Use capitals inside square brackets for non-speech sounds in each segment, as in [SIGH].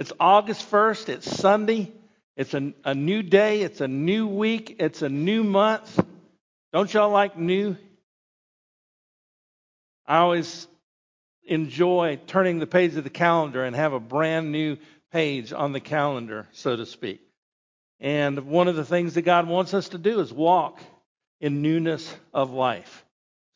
It's August 1st. It's Sunday. It's a, a new day. It's a new week. It's a new month. Don't y'all like new? I always enjoy turning the page of the calendar and have a brand new page on the calendar, so to speak. And one of the things that God wants us to do is walk in newness of life.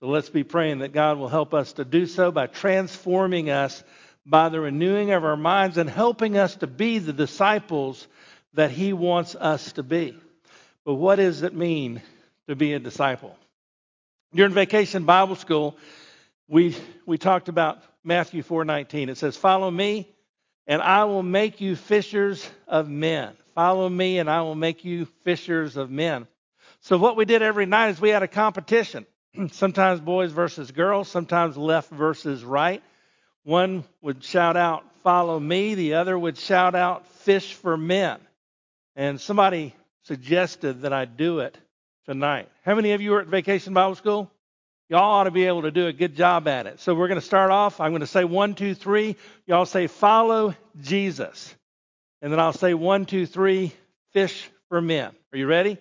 So let's be praying that God will help us to do so by transforming us by the renewing of our minds and helping us to be the disciples that He wants us to be. But what does it mean to be a disciple? During vacation Bible school, we, we talked about Matthew 4:19. It says, "Follow me, and I will make you fishers of men. Follow me, and I will make you fishers of men." So what we did every night is we had a competition. [CLEARS THROAT] sometimes boys versus girls, sometimes left versus right. One would shout out, "Follow me." The other would shout out, "Fish for men." And somebody suggested that I do it tonight. How many of you are at Vacation Bible School? Y'all ought to be able to do a good job at it. So we're going to start off. I'm going to say one, two, three. Y'all say, follow Jesus. And then I'll say one, two, three, fish for men. Are you ready?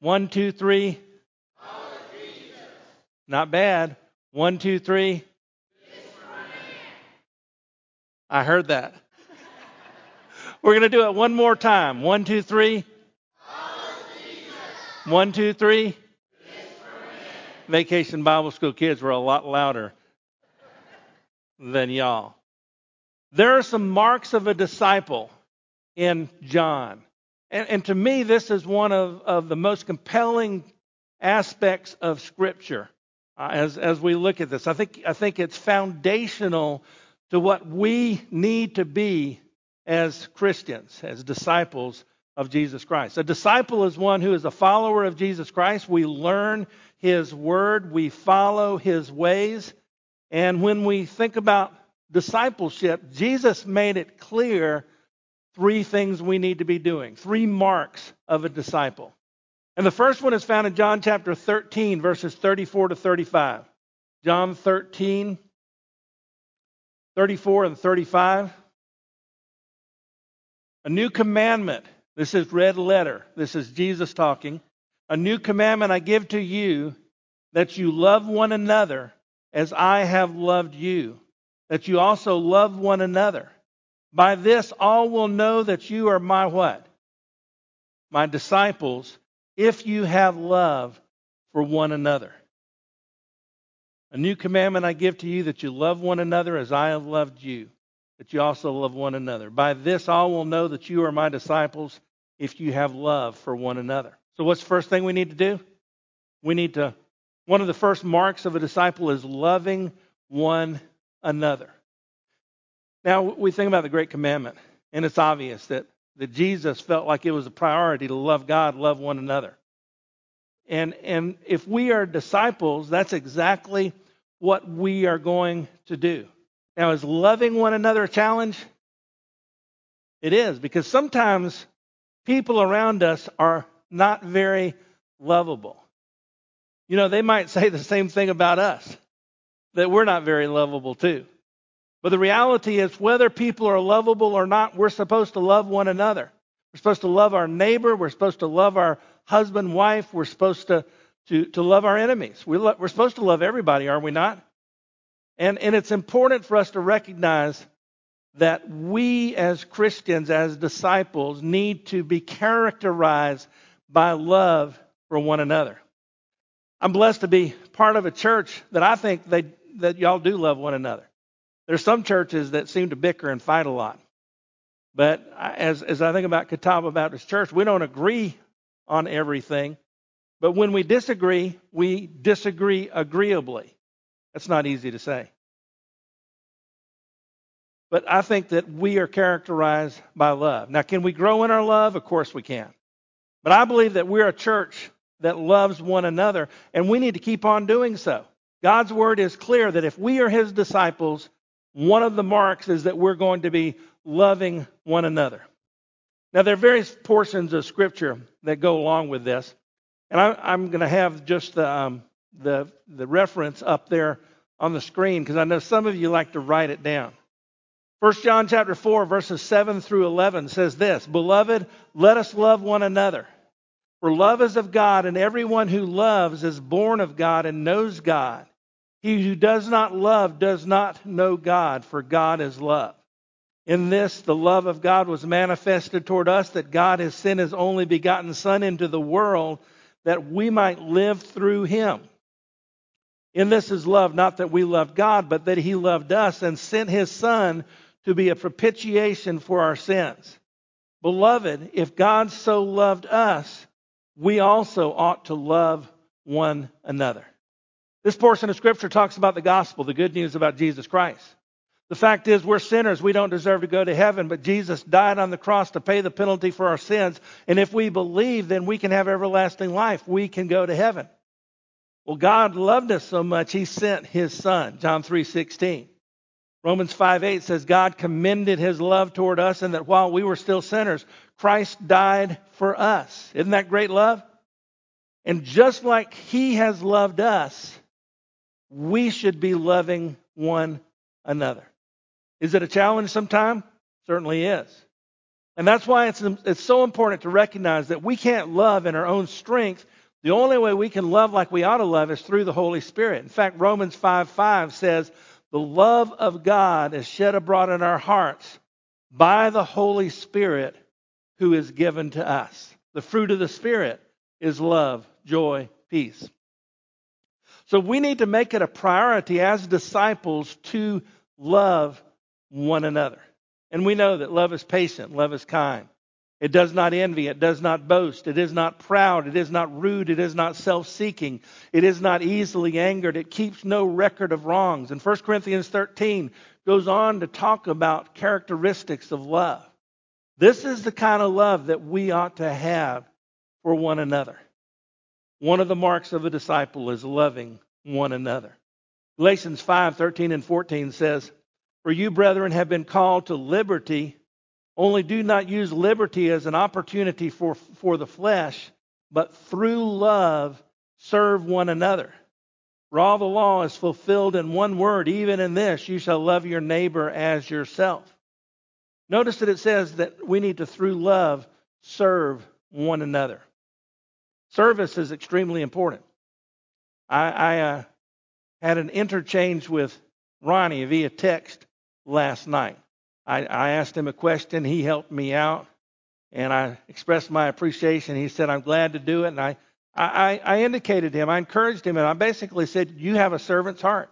One, two, three. Not bad. One, two, three. I heard that. We're going to do it one more time. One, two, three. One, two, three. Vacation Bible School kids were a lot louder than y'all. There are some marks of a disciple in John. And, and to me, this is one of, of the most compelling aspects of Scripture uh, as, as we look at this. I think, I think it's foundational to what we need to be as Christians, as disciples of Jesus Christ. A disciple is one who is a follower of Jesus Christ. We learn his word, we follow his ways. And when we think about discipleship, Jesus made it clear three things we need to be doing, three marks of a disciple. And the first one is found in John chapter 13, verses 34 to 35. John 13, 34 and 35. A new commandment. This is red letter. This is Jesus talking. A new commandment I give to you that you love one another as I have loved you, that you also love one another. By this all will know that you are my what? My disciples, if you have love for one another. A new commandment I give to you that you love one another as I have loved you, that you also love one another. By this all will know that you are my disciples if you have love for one another. So, what's the first thing we need to do? We need to, one of the first marks of a disciple is loving one another. Now, we think about the Great Commandment, and it's obvious that, that Jesus felt like it was a priority to love God, love one another. And, and if we are disciples, that's exactly what we are going to do. Now, is loving one another a challenge? It is, because sometimes people around us are not very lovable. You know, they might say the same thing about us, that we're not very lovable too. But the reality is, whether people are lovable or not, we're supposed to love one another. We're supposed to love our neighbor. We're supposed to love our husband, wife. We're supposed to, to, to love our enemies. We lo- we're supposed to love everybody, are we not? And, and it's important for us to recognize that we as Christians, as disciples, need to be characterized by love for one another. I'm blessed to be part of a church that I think they, that y'all do love one another. There's some churches that seem to bicker and fight a lot. But as, as I think about Catawba Baptist Church, we don't agree on everything. But when we disagree, we disagree agreeably. That's not easy to say. But I think that we are characterized by love. Now, can we grow in our love? Of course we can. But I believe that we're a church that loves one another, and we need to keep on doing so. God's word is clear that if we are his disciples, one of the marks is that we're going to be loving one another. Now, there are various portions of Scripture that go along with this, and I, am going to have just the, um, the, the reference up there on the screen because I know some of you like to write it down. 1 John chapter 4 verses 7 through 11 says this, Beloved, let us love one another. For love is of God, and everyone who loves is born of God and knows God. He who does not love does not know God, for God is love. In this, the love of God was manifested toward us that God has sent his only begotten Son into the world that we might live through him. In this is love, not that we loved God, but that he loved us and sent his Son to be a propitiation for our sins. Beloved, if God so loved us, we also ought to love one another. This portion of Scripture talks about the gospel, the good news about Jesus Christ. The fact is, we're sinners. We don't deserve to go to heaven, but Jesus died on the cross to pay the penalty for our sins. And if we believe, then we can have everlasting life. We can go to heaven. Well, God loved us so much, He sent His Son, John 3 16. Romans 5 8 says, God commended his love toward us, and that while we were still sinners, Christ died for us. Isn't that great love? And just like he has loved us, we should be loving one another. Is it a challenge sometime? Certainly is. And that's why it's, it's so important to recognize that we can't love in our own strength. The only way we can love like we ought to love is through the Holy Spirit. In fact, Romans 5 5 says, the love of God is shed abroad in our hearts by the Holy Spirit who is given to us. The fruit of the Spirit is love, joy, peace. So we need to make it a priority as disciples to love one another. And we know that love is patient, love is kind. It does not envy. It does not boast. It is not proud. It is not rude. It is not self seeking. It is not easily angered. It keeps no record of wrongs. And 1 Corinthians 13 goes on to talk about characteristics of love. This is the kind of love that we ought to have for one another. One of the marks of a disciple is loving one another. Galatians 5 13 and 14 says, For you, brethren, have been called to liberty only do not use liberty as an opportunity for, for the flesh, but through love serve one another. For all the law is fulfilled in one word, even in this, you shall love your neighbor as yourself. Notice that it says that we need to, through love, serve one another. Service is extremely important. I, I uh, had an interchange with Ronnie via text last night. I, I asked him a question. He helped me out, and I expressed my appreciation. He said, I'm glad to do it. And I, I, I indicated him, I encouraged him, and I basically said, You have a servant's heart.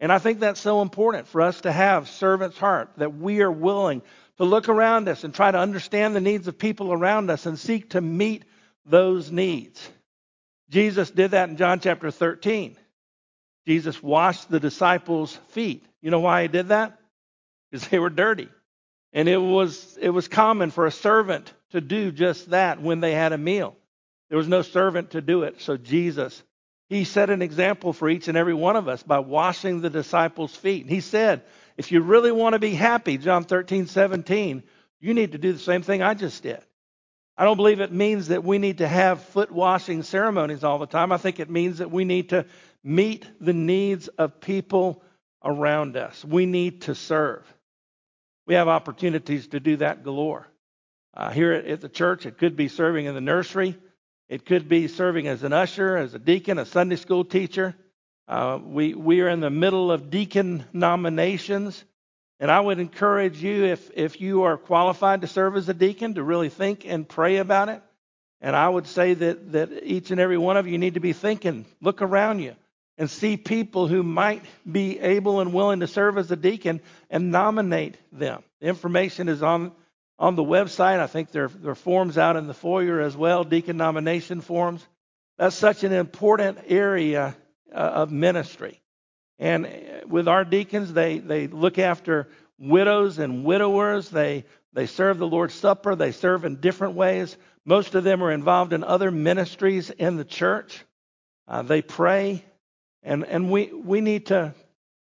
And I think that's so important for us to have servant's heart, that we are willing to look around us and try to understand the needs of people around us and seek to meet those needs. Jesus did that in John chapter 13. Jesus washed the disciples' feet. You know why he did that? Because they were dirty. And it was, it was common for a servant to do just that when they had a meal. There was no servant to do it. So Jesus, he set an example for each and every one of us by washing the disciples' feet. And he said, if you really want to be happy, John 13, 17, you need to do the same thing I just did. I don't believe it means that we need to have foot washing ceremonies all the time. I think it means that we need to meet the needs of people around us. We need to serve. We have opportunities to do that galore. Uh, here at, the church, it could be serving in the nursery. It could be serving as an usher, as a deacon, a Sunday school teacher. Uh, we, we are in the middle of deacon nominations. And I would encourage you, if, if you are qualified to serve as a deacon, to really think and pray about it. And I would say that, that each and every one of you need to be thinking, look around you and see people who might be able and willing to serve as a deacon and nominate them. The information is on on the website. I think there, there are forms out in the foyer as well, deacon nomination forms. That's such an important area uh, of ministry. And with our deacons, they, they look after widows and widowers. They, they serve the Lord's Supper. They serve in different ways. Most of them are involved in other ministries in the church. Uh, they pray and, and we, we need to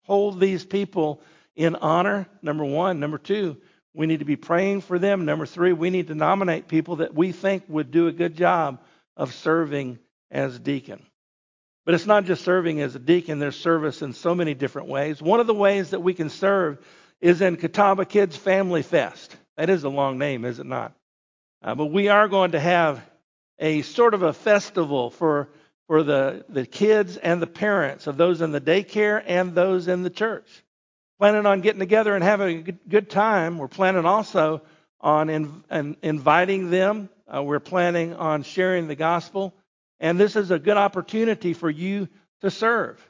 hold these people in honor, number one. Number two, we need to be praying for them. Number three, we need to nominate people that we think would do a good job of serving as deacon. But it's not just serving as a deacon, there's service in so many different ways. One of the ways that we can serve is in Catawba Kids Family Fest. That is a long name, is it not? Uh, but we are going to have a sort of a festival for for the, the kids and the parents of those in the daycare and those in the church. Planning on getting together and having a good, time. We're planning also on in, in, inviting them. Uh, we're planning on sharing the gospel. And this is a good opportunity for you to serve.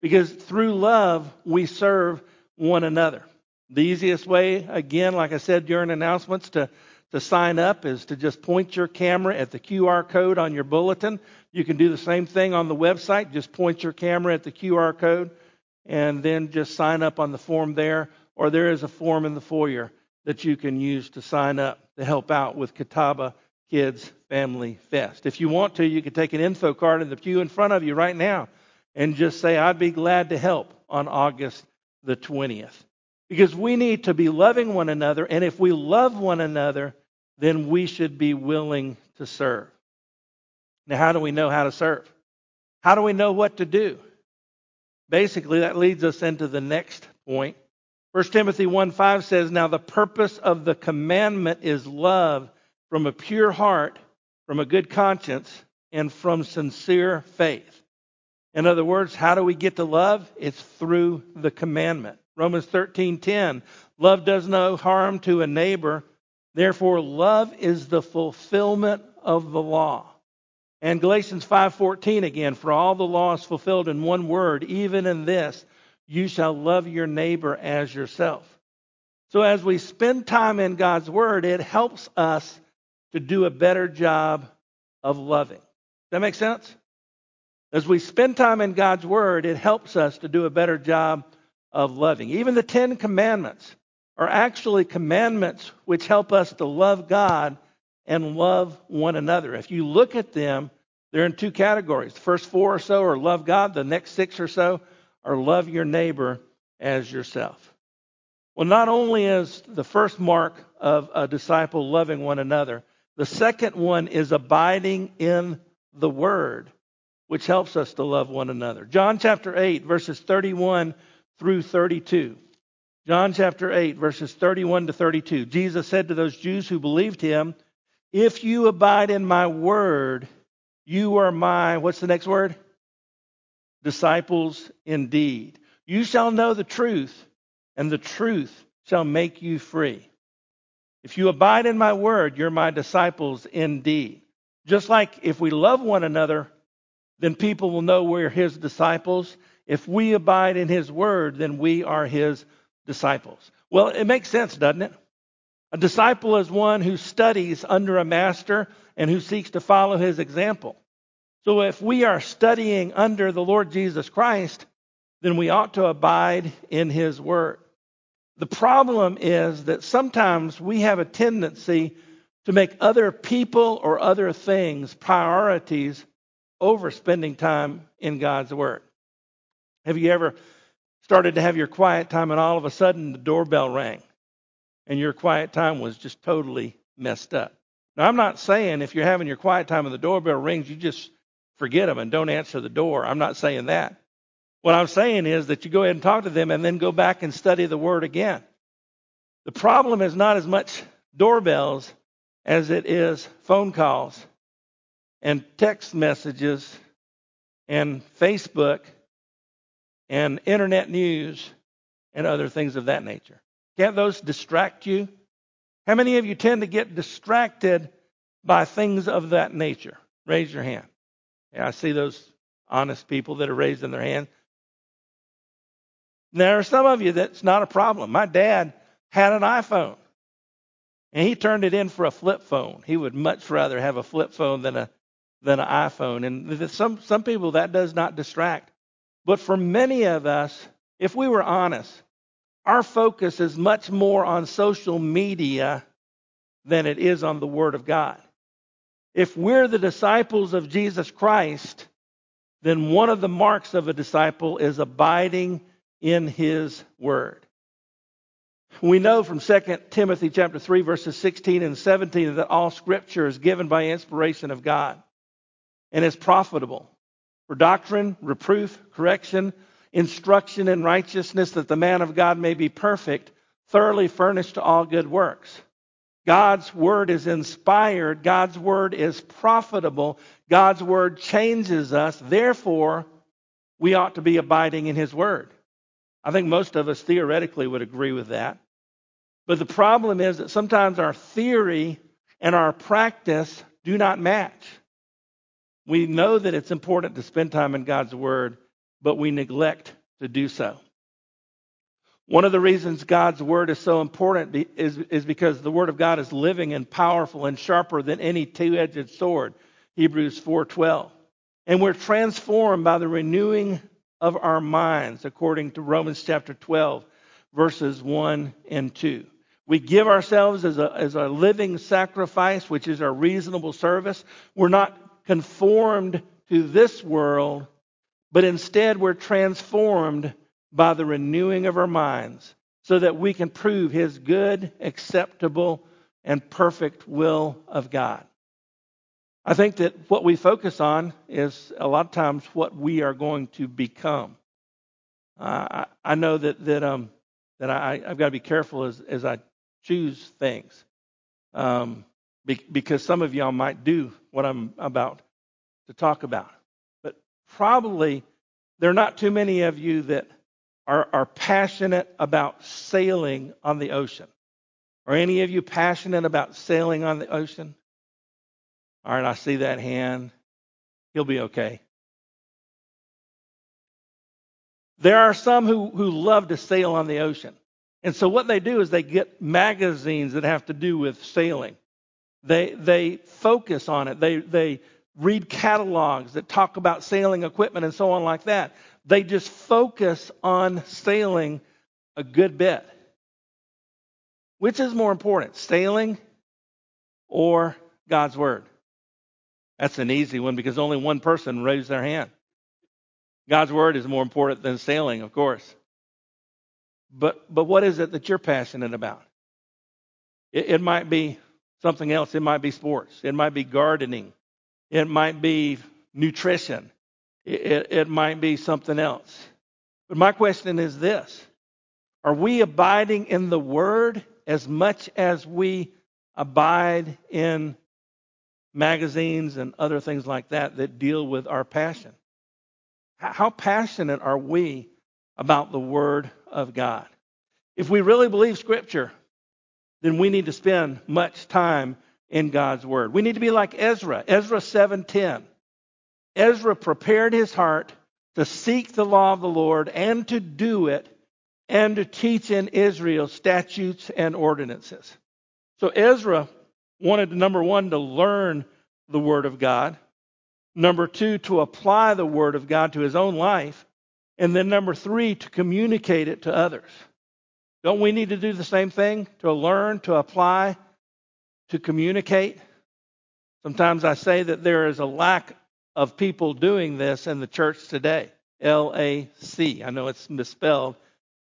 Because through love, we serve one another. The easiest way, again, like I said during announcements, to, to sign up is to just point your camera at the QR code on your bulletin. You can do the same thing on the website. Just point your camera at the QR code and then just sign up on the form there. Or there is a form in the foyer that you can use to sign up to help out with Catawba Kids Family Fest. If you want to, you can take an info card in the pew in front of you right now and just say, I'd be glad to help on August the 20th. Because we need to be loving one another, and if we love one another, then we should be willing to serve. Now, how do we know how to serve? How do we know what to do? Basically, that leads us into the next point. 1 Timothy 1 5 says, Now the purpose of the commandment is love from a pure heart, from a good conscience, and from sincere faith. In other words, how do we get to love? It's through the commandment. Romans 13:10 Love does no harm to a neighbor, therefore love is the fulfillment of the law. And Galatians 5:14 again, for all the law is fulfilled in one word, even in this, you shall love your neighbor as yourself. So as we spend time in God's word, it helps us to do a better job of loving. Does that make sense? As we spend time in God's word, it helps us to do a better job of loving. Even the 10 commandments are actually commandments which help us to love God and love one another. If you look at them, they're in two categories. The first four or so are love God, the next six or so are love your neighbor as yourself. Well, not only is the first mark of a disciple loving one another, the second one is abiding in the word, which helps us to love one another. John chapter 8, verses 31 through 32. John chapter 8, verses 31 to 32. Jesus said to those Jews who believed him, If you abide in my word, you are my, what's the next word? Disciples indeed. You shall know the truth, and the truth shall make you free. If you abide in my word, you're my disciples indeed. Just like if we love one another, then people will know we're his disciples if we abide in his word, then we are his disciples. Well, it makes sense, doesn't it? A disciple is one who studies under a master and who seeks to follow his example. So if we are studying under the Lord Jesus Christ, then we ought to abide in his word. The problem is that sometimes we have a tendency to make other people or other things priorities over spending time in God's word. Have you ever started to have your quiet time and all of a sudden the doorbell rang and your quiet time was just totally messed up? Now, I'm not saying if you're having your quiet time and the doorbell rings, you just forget them and don't answer the door. I'm not saying that. What I'm saying is that you go ahead and talk to them and then go back and study the Word again. The problem is not as much doorbells as it is phone calls and text messages and Facebook and internet news and other things of that nature. Can't those distract you? How many of you tend to get distracted by things of that nature? Raise your hand. Yeah, I see those honest people that are raising their hand. There are some of you that's not a problem. My dad had an iPhone and he turned it in for a flip phone. He would much rather have a flip phone than a than an iPhone. And some some people that does not distract. But for many of us, if we were honest, our focus is much more on social media than it is on the Word of God. If we're the disciples of Jesus Christ, then one of the marks of a disciple is abiding in his word. We know from 2 Timothy chapter 3 verses 16 and 17 that all scripture is given by inspiration of God and is profitable for doctrine, reproof, correction, instruction in righteousness, that the man of God may be perfect, thoroughly furnished to all good works. God's word is inspired. God's word is profitable. God's word changes us. Therefore, we ought to be abiding in his word. I think most of us theoretically would agree with that. But the problem is that sometimes our theory and our practice do not match. We know that it's important to spend time in God's Word, but we neglect to do so. One of the reasons God's Word is so important is, is because the Word of God is living and powerful and sharper than any two-edged sword. Hebrews 4:12. And we're transformed by the renewing of our minds, according to Romans chapter 12, verses 1 and 2. We give ourselves as a, as a living sacrifice, which is our reasonable service. We're not conformed to this world, but instead we're transformed by the renewing of our minds so that we can prove his good, acceptable, and perfect will of God. I think that what we focus on is a lot of times what we are going to become. Uh, I, I, know that that um, that I, have got to be careful as as I choose things, um, be, because some of y'all might do what I'm about to talk about. But probably there are not too many of you that are, are passionate about sailing on the ocean. Are any of you passionate about sailing on the ocean? All right, I see that hand. He'll be okay. There are some who, who love to sail on the ocean. And so what they do is they get magazines that have to do with sailing. They, they focus on it. They, they read catalogs that talk about sailing equipment and so on like that. They just focus on sailing a good bit. Which is more important, sailing or God's Word? That's an easy one because only one person raised their hand. God's Word is more important than sailing, of course. But, but what is it that you're passionate about? It, it might be something else. It might be sports. It might be gardening. It might be nutrition. It, it, it might be something else. But my question is this Are we abiding in the Word as much as we abide in magazines and other things like that that deal with our passion? How passionate are we about the Word of God? If we really believe Scripture, then we need to spend much time in God's word. We need to be like Ezra, Ezra 7:10. Ezra prepared his heart to seek the law of the Lord and to do it and to teach in Israel statutes and ordinances. So Ezra wanted number 1 to learn the word of God, number 2 to apply the word of God to his own life, and then number 3 to communicate it to others. Don't we need to do the same thing? To learn, to apply, to communicate. Sometimes I say that there is a lack of people doing this in the church today. L A C. I know it's misspelled,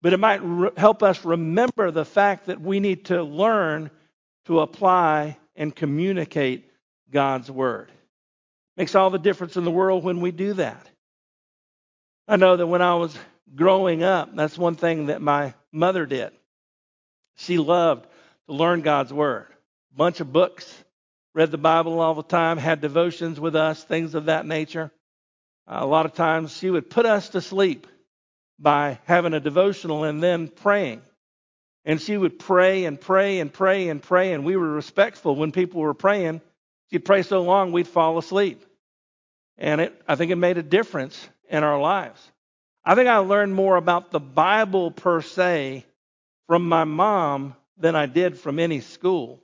but it might re- help us remember the fact that we need to learn to apply and communicate God's word. Makes all the difference in the world when we do that. I know that when I was growing up, that's one thing that my mother did. She loved to learn God's word bunch of books, read the Bible all the time, had devotions with us, things of that nature. A lot of times she would put us to sleep by having a devotional and then praying. And she would pray and pray and pray and pray, and we were respectful when people were praying. She'd pray so long we'd fall asleep. And it, I think it made a difference in our lives. I think I learned more about the Bible per se from my mom than I did from any school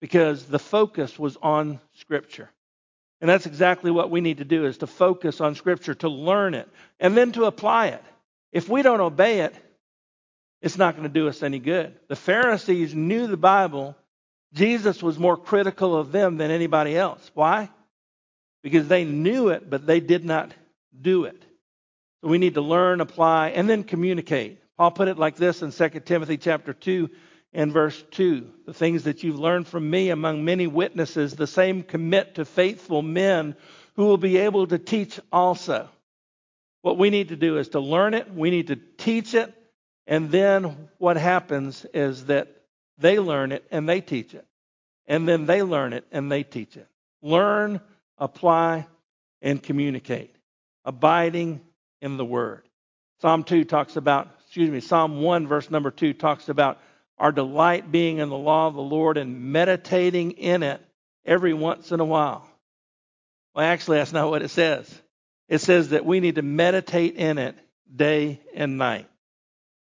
because the focus was on Scripture. And that's exactly what we need to do is to focus on Scripture, to learn it, and then to apply it. If we don't obey it, it's not going to do us any good. The Pharisees knew the Bible. Jesus was more critical of them than anybody else. Why? Because they knew it, but they did not do it. So we need to learn, apply, and then communicate. Paul put it like this in 2 Timothy chapter 2 and verse 2. The things that you've learned from me among many witnesses, the same commit to faithful men who will be able to teach also. What we need to do is to learn it, we need to teach it, And then what happens is that they learn it and they teach it. And then they learn it and they teach it. Learn, apply, and communicate. Abiding in the Word. Psalm 2 talks about, excuse me, Psalm 1, verse number 2 talks about our delight being in the law of the Lord and meditating in it every once in a while. Well, actually, that's not what it says. It says that we need to meditate in it day and night,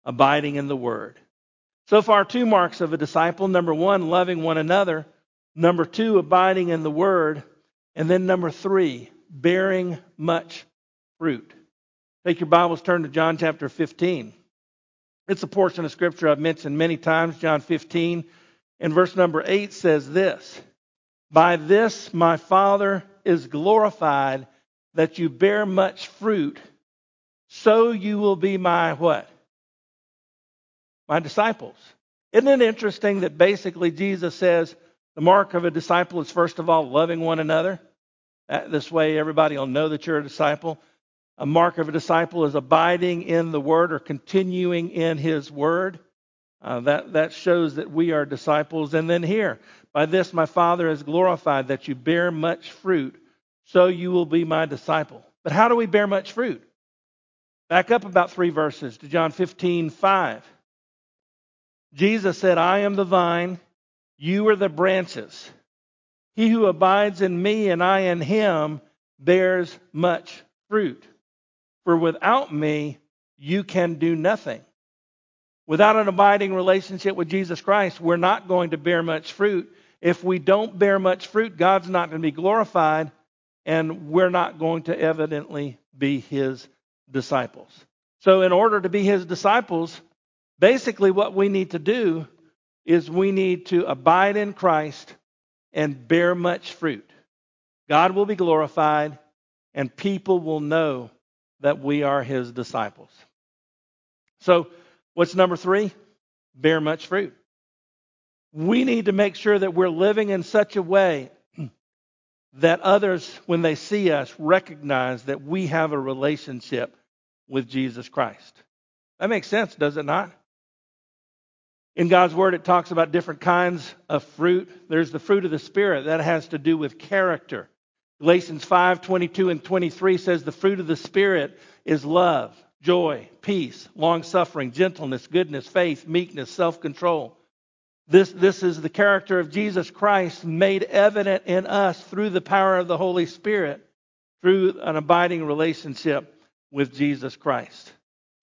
abiding in the Word. So far, two marks of a disciple. Number one, loving one another. Number two, abiding in the Word. And then number three, bearing much fruit. Take your Bibles, turn to John chapter 15. It's a portion of Scripture I've mentioned many times, John 15. And verse number 8 says this By this my Father is glorified, that you bear much fruit, so you will be my what? My disciples. Isn't it interesting that basically Jesus says the mark of a disciple is first of all loving one another? This way everybody will know that you're a disciple. A mark of a disciple is abiding in the word or continuing in his word. Uh, that, that shows that we are disciples. And then here, by this my Father is glorified, that you bear much fruit, so you will be my disciple. But how do we bear much fruit? Back up about three verses to John 15, 5. Jesus said, I am the vine, you are the branches. He who abides in me and I in him bears much fruit. For without me, you can do nothing. Without an abiding relationship with Jesus Christ, we're not going to bear much fruit. If we don't bear much fruit, God's not going to be glorified, and we're not going to evidently be his disciples. So, in order to be his disciples, basically what we need to do is we need to abide in Christ and bear much fruit. God will be glorified, and people will know that we are his disciples. So, what's number three? Bear much fruit. We need to make sure that we're living in such a way [CLEARS THROAT] that others, when they see us, recognize that we have a relationship with Jesus Christ. That makes sense, does it not? In God's Word, it talks about different kinds of fruit. There's the fruit of the Spirit that has to do with character. Galatians 5 22 and 23 says the fruit of the Spirit is love, joy, peace, long suffering, gentleness, goodness, faith, meekness, self control. This, this is the character of Jesus Christ made evident in us through the power of the Holy Spirit, through an abiding relationship with Jesus Christ.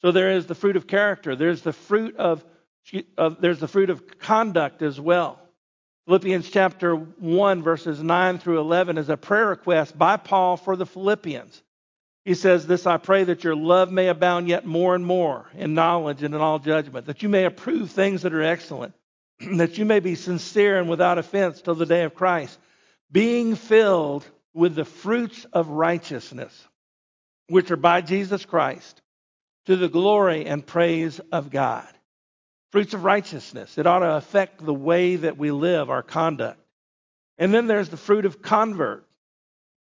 So there is the fruit of character. There's the fruit of there's the fruit of conduct as well. Philippians chapter 1, verses 9 through 11 is a prayer request by Paul for the Philippians. He says, This I pray that your love may abound yet more and more in knowledge and in all judgment, that you may approve things that are excellent, [CLEARS THROAT] that you may be sincere and without offense till the day of Christ, being filled with the fruits of righteousness, which are by Jesus Christ, to the glory and praise of God. Fruits of righteousness. It ought to affect the way that we live, our conduct. And then there's the fruit of convert.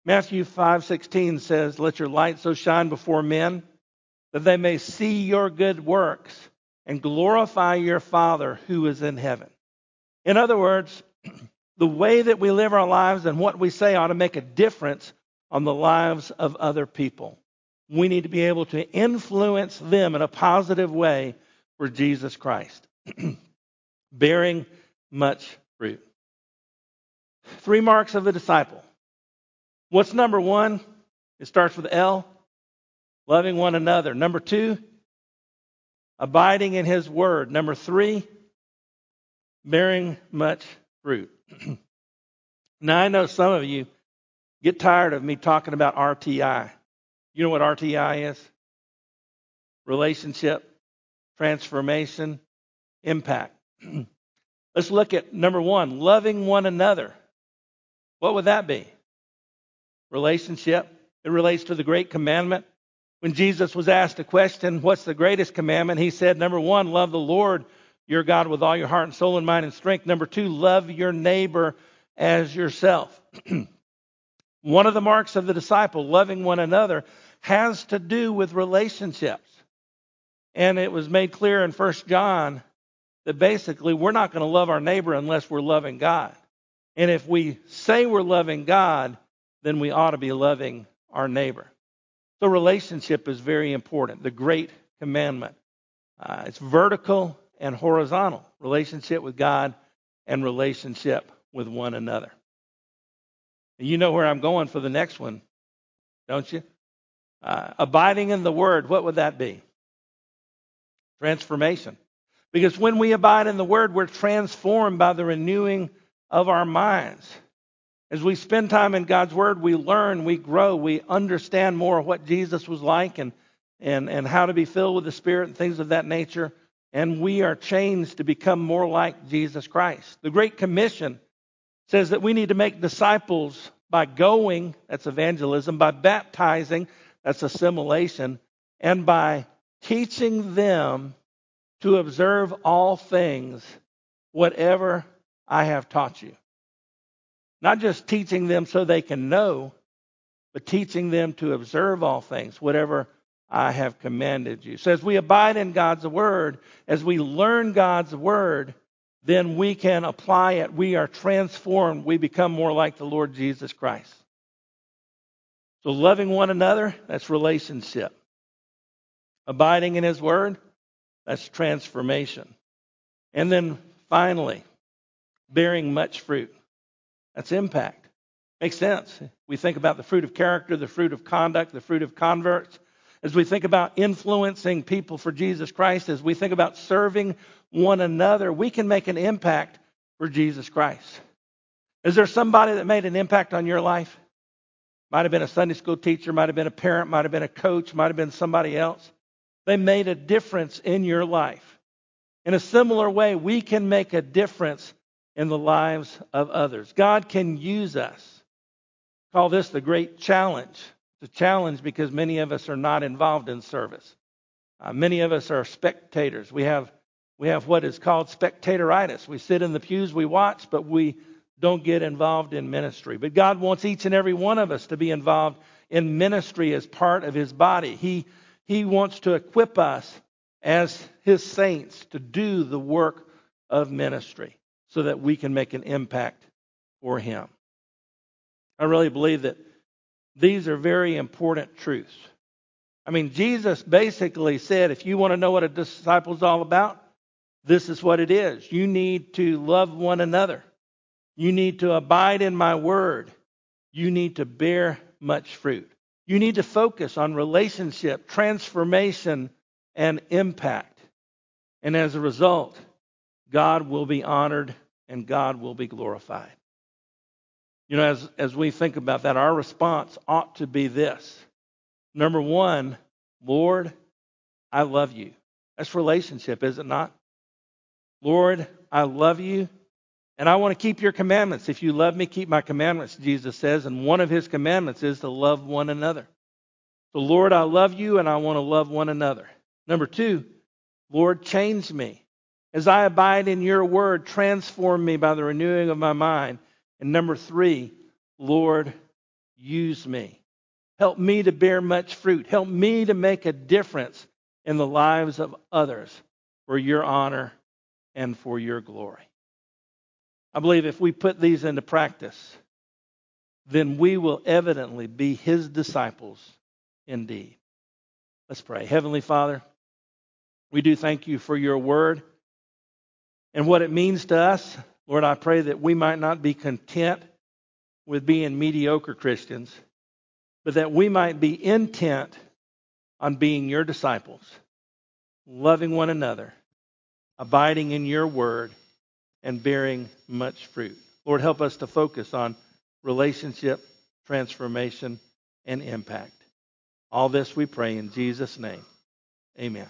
Matthew 5:16 says, "Let your light so shine before men that they may see your good works and glorify your Father who is in heaven." In other words, [CLEARS THROAT] the way that we live our lives and what we say ought to make a difference on the lives of other people. We need to be able to influence them in a positive way for Jesus Christ, [CLEARS THROAT] bearing much fruit. Three marks of a disciple. What's number one? It starts with L, loving one another. Number two, abiding in his word. Number three, bearing much fruit. [CLEARS THROAT] now, I know some of you get tired of me talking about RTI. You know what RTI is? Relationship transformation, impact. [CLEARS THROAT] Let's look at number one loving one another. What would that be? Relationship. It relates to the great commandment. When Jesus was asked a question, What's the greatest commandment? He said, Number one, love the Lord your God with all your heart and soul and mind and strength. Number two, love your neighbor as yourself. [CLEARS THROAT] one of the marks of the disciple, loving one another, has to do with relationships. And it was made clear in 1 John that basically we're not going to love our neighbor unless we're loving God. And if we say we're loving God, then we ought to be loving our neighbor. So relationship is very important. The great commandment. Uh, it's vertical and horizontal relationship with God and relationship with one another. You know where I'm going for the next one, don't you? Uh, abiding in the Word, what would that be? Transformation. Because when we abide in the Word, we're transformed by the renewing of our minds. As we spend time in God's Word, we learn, we grow, we understand more what Jesus was like and, and, and how to be filled with the Spirit and things of that nature. And we are changed to become more like Jesus Christ. The Great Commission says that we need to make disciples by going, that's evangelism, by baptizing, that's assimilation, and by teaching them to observe all things, whatever I have taught you. Not just teaching them so they can know, but teaching them to observe all things, whatever I have commanded you. So as we abide in God's word, as we learn God's word, then we can apply it. We are transformed. We become more like the Lord Jesus Christ. So loving one another, that's relationship. Abiding in his word, that's transformation. And then finally, bearing much fruit. That's impact. Makes sense. We think about the fruit of character, the fruit of conduct, the fruit of converts. As we think about influencing people for Jesus Christ, as we think about serving one another, we can make an impact for Jesus Christ. Is there somebody that made an impact on your life? Might have been a Sunday school teacher, might have been a parent, might have been a coach, might have been somebody else. They made a difference in your life. In a similar way, we can make a difference in the lives of others. God can use us. Call this the great challenge. It's a challenge because many of us are not involved in service. Uh, many of us are spectators. We have we have what is called spectatoritis. We sit in the pews, we watch, but we don't get involved in ministry. But God wants each and every one of us to be involved in ministry as part of His body. He He wants to equip us as His saints to do the work of ministry so that we can make an impact for Him. I really believe that these are very important truths. I mean, Jesus basically said if you want to know what a disciple is all about, this is what it is. You need to love one another, you need to abide in my word, you need to bear much fruit. You need to focus on relationship, transformation, and impact. And as a result, God will be honored and God will be glorified. You know, as, as we think about that, our response ought to be this. Number one, Lord, I love you. That's relationship, is it not? Lord, I love you, and I want to keep your commandments. If you love me, keep my commandments, Jesus says, and one of his commandments is to love one another. So, Lord, I love you, and I want to love one another. Number two, Lord, change me. As I abide in your word, transform me by the renewing of my mind. And number three, Lord, use me. Help me to bear much fruit. Help me to make a difference in the lives of others for your honor and for your glory. I believe if we put these into practice, then we will evidently be his disciples indeed. Let's pray. Heavenly Father, we do thank you for your word and what it means to us. Lord, I pray that we might not be content with being mediocre Christians, but that we might be intent on being your disciples, loving one another, abiding in your word, and bearing much fruit. Lord, help us to focus on relationship, transformation, and impact. All this we pray in Jesus' name. Amen.